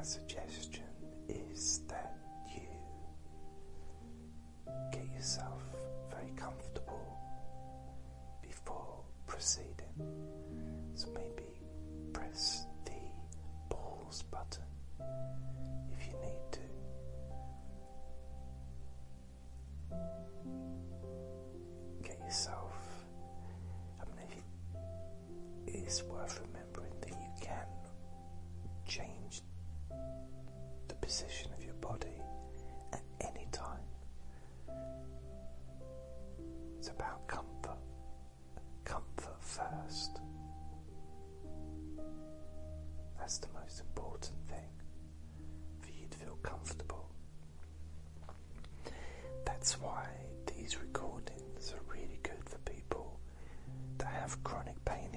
my suggestion is that you get yourself very comfortable before proceeding. So maybe press the pause button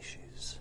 issues.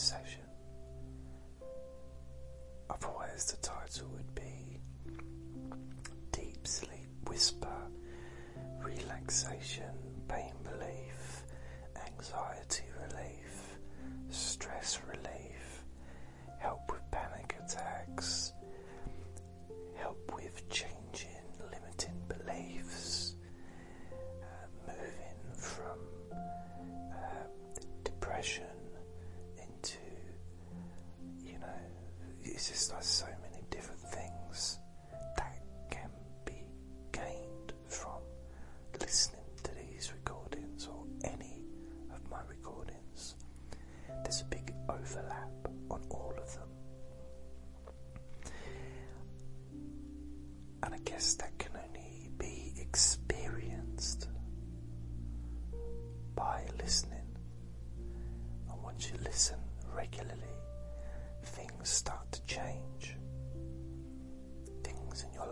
conversation. Otherwise, the title would be Deep Sleep Whisper, Relaxation, Pain Relief, Anxiety Relief, Stress Relief. regularly, things start to change. Things in your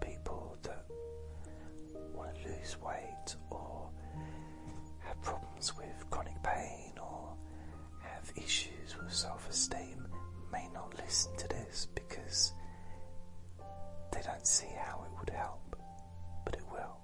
people that want to lose weight or have problems with chronic pain or have issues with self esteem may not listen to this because they don't see how it would help, but it will.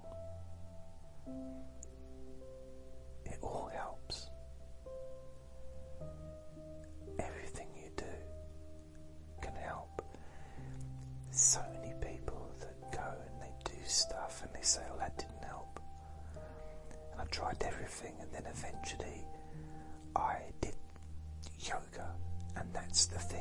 everything, and then eventually I did yoga, and that's the thing.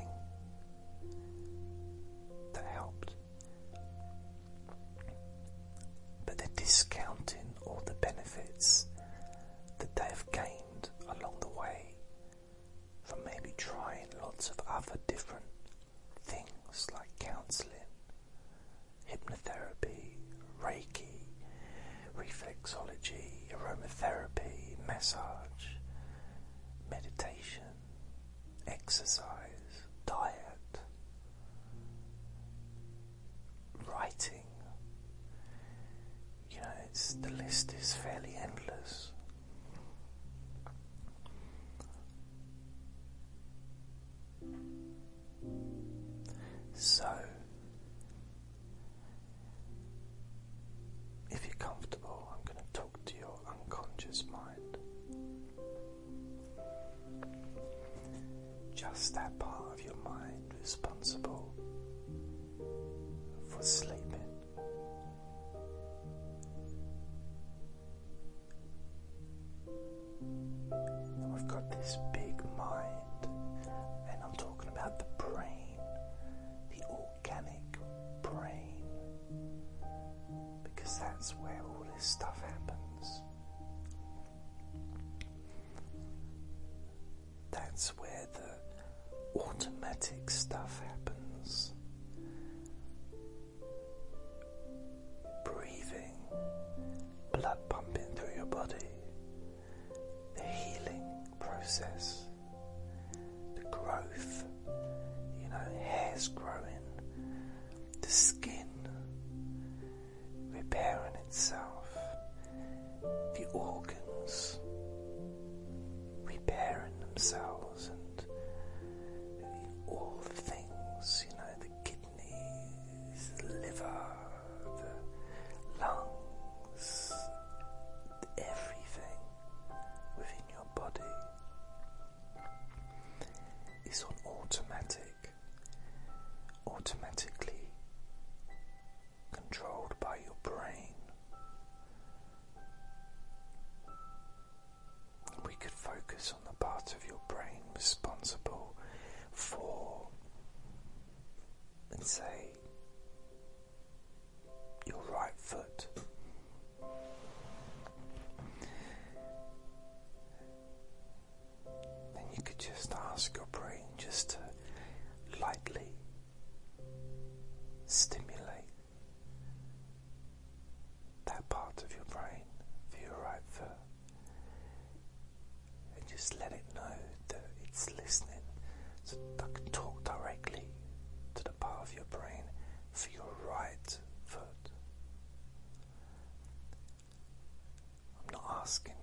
asking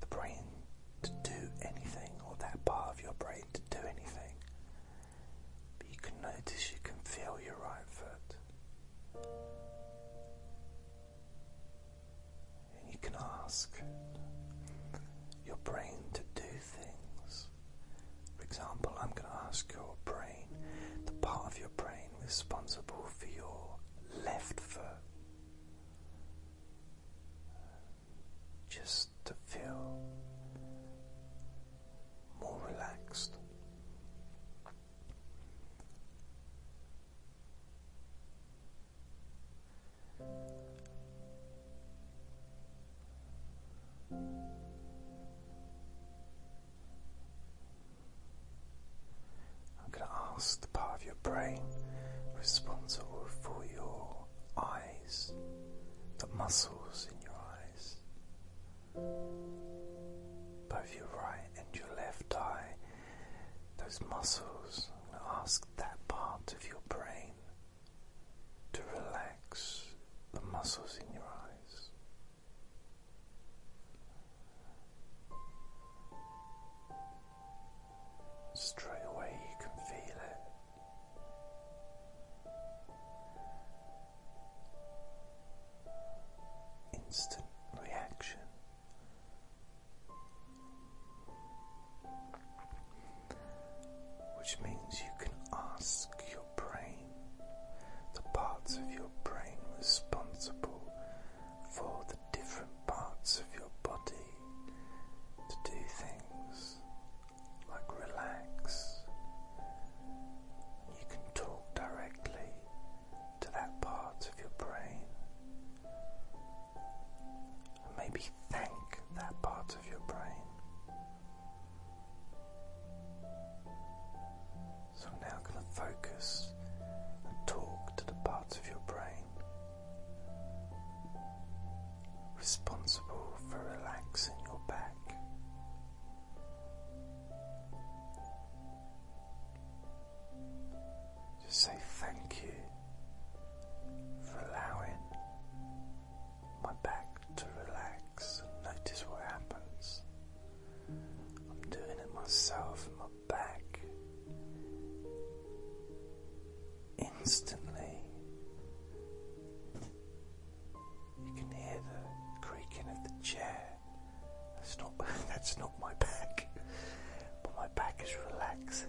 the brain to do anything or that part of your brain to do anything. But you can notice you can feel your right foot. And you can ask your brain to do things. For example, I'm going to ask your brain, the part of your brain responsible else, the part of your brain responsible for your eyes, the muscles in your eyes. Both your right and your left eye, those muscles, ask that part of your brain to relax the muscles that's not that's not my back, but my back is relaxing.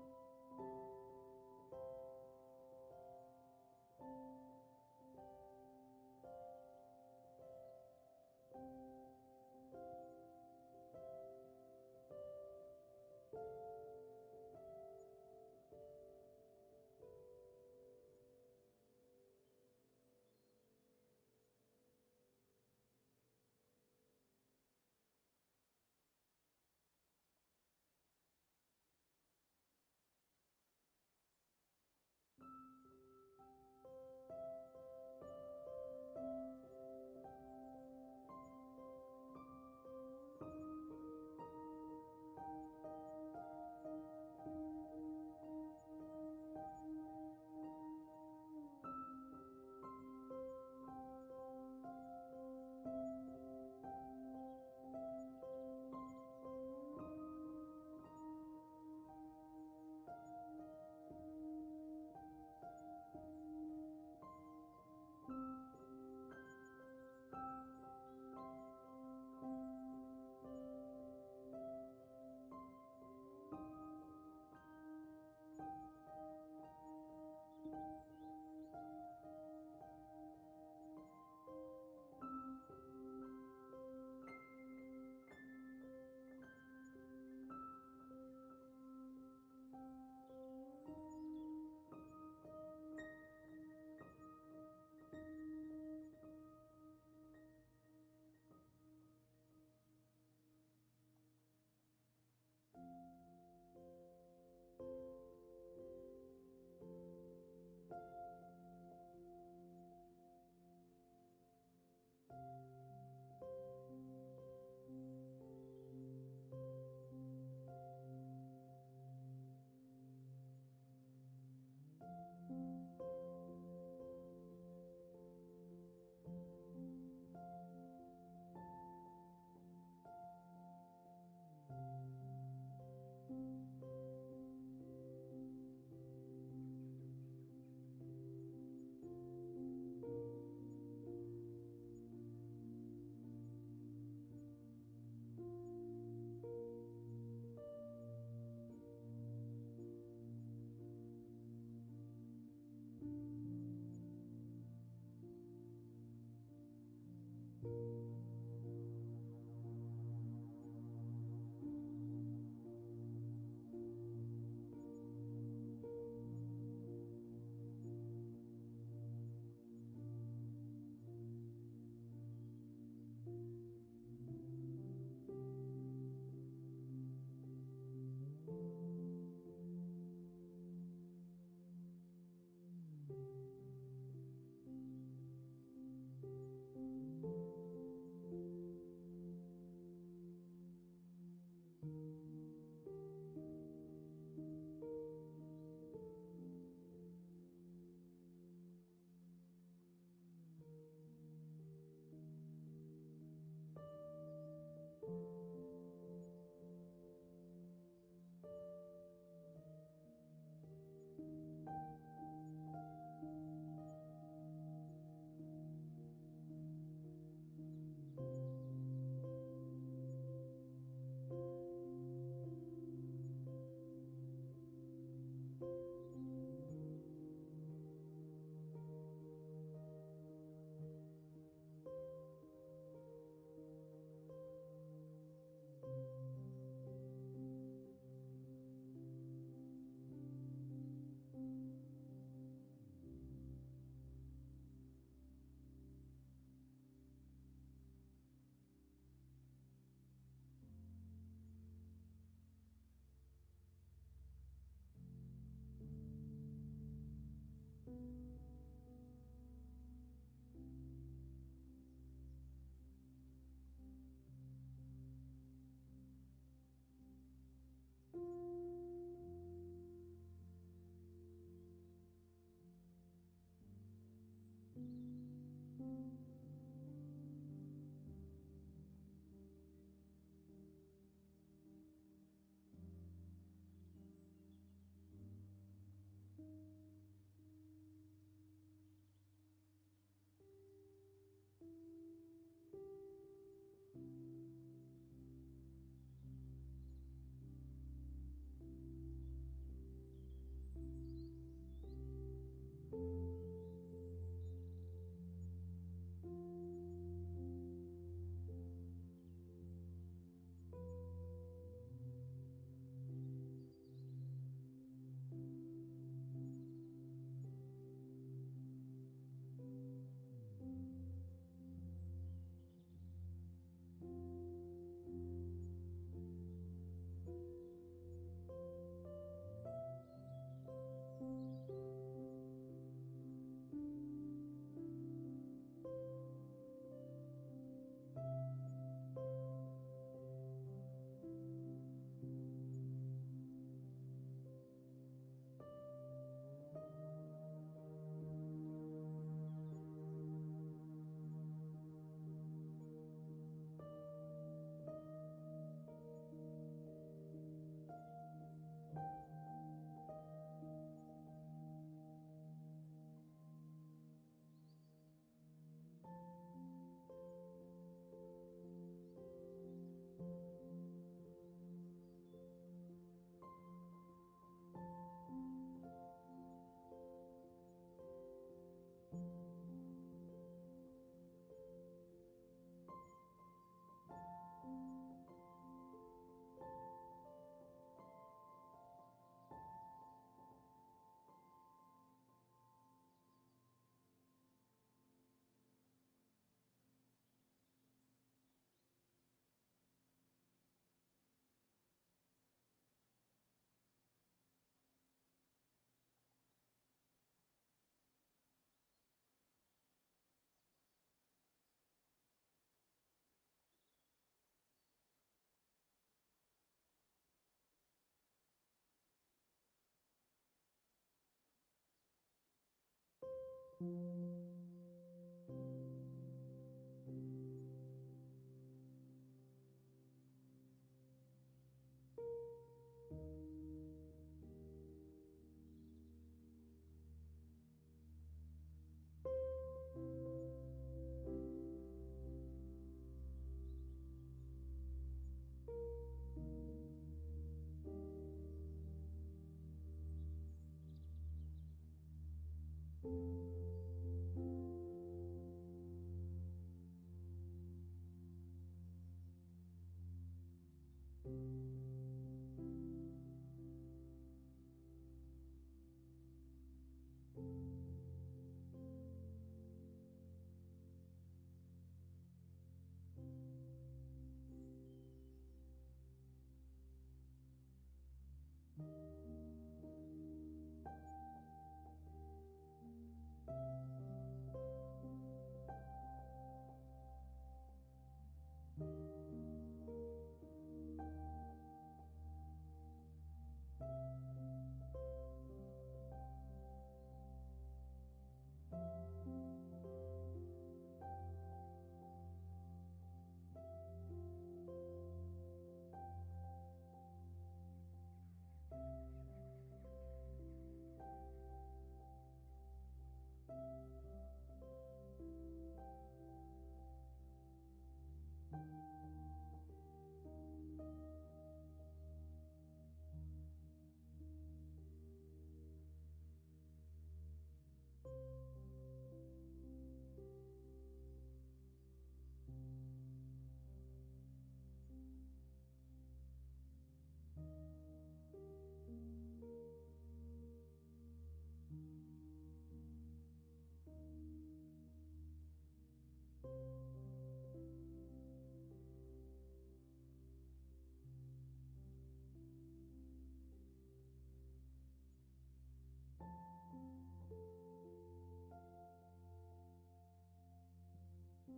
you